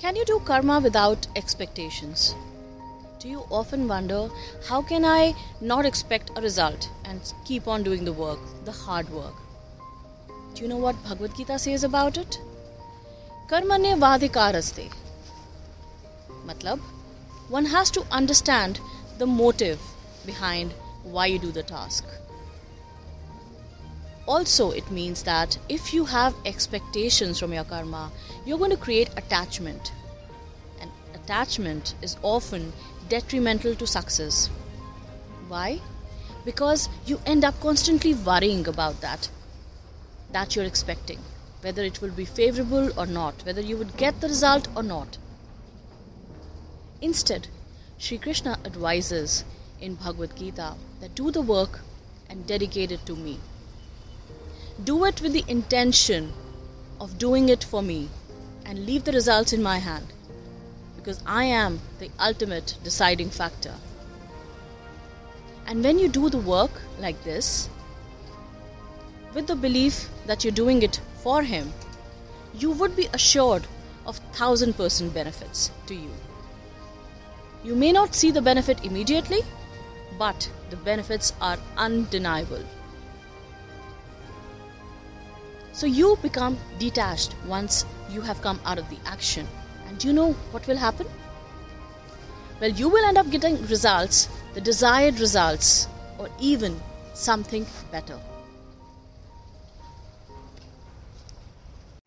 Can you do karma without expectations? Do you often wonder how can I not expect a result and keep on doing the work, the hard work? Do you know what Bhagavad Gita says about it? Karmane vadhikaraste. Matlab, one has to understand the motive behind why you do the task. Also, it means that if you have expectations from your karma, you're going to create attachment. And attachment is often detrimental to success. Why? Because you end up constantly worrying about that, that you're expecting, whether it will be favorable or not, whether you would get the result or not. Instead, Sri Krishna advises in Bhagavad Gita that do the work and dedicate it to me. Do it with the intention of doing it for me and leave the results in my hand because I am the ultimate deciding factor. And when you do the work like this, with the belief that you're doing it for Him, you would be assured of thousand percent benefits to you. You may not see the benefit immediately, but the benefits are undeniable. So you become detached once you have come out of the action. And do you know what will happen? Well, you will end up getting results, the desired results, or even something better.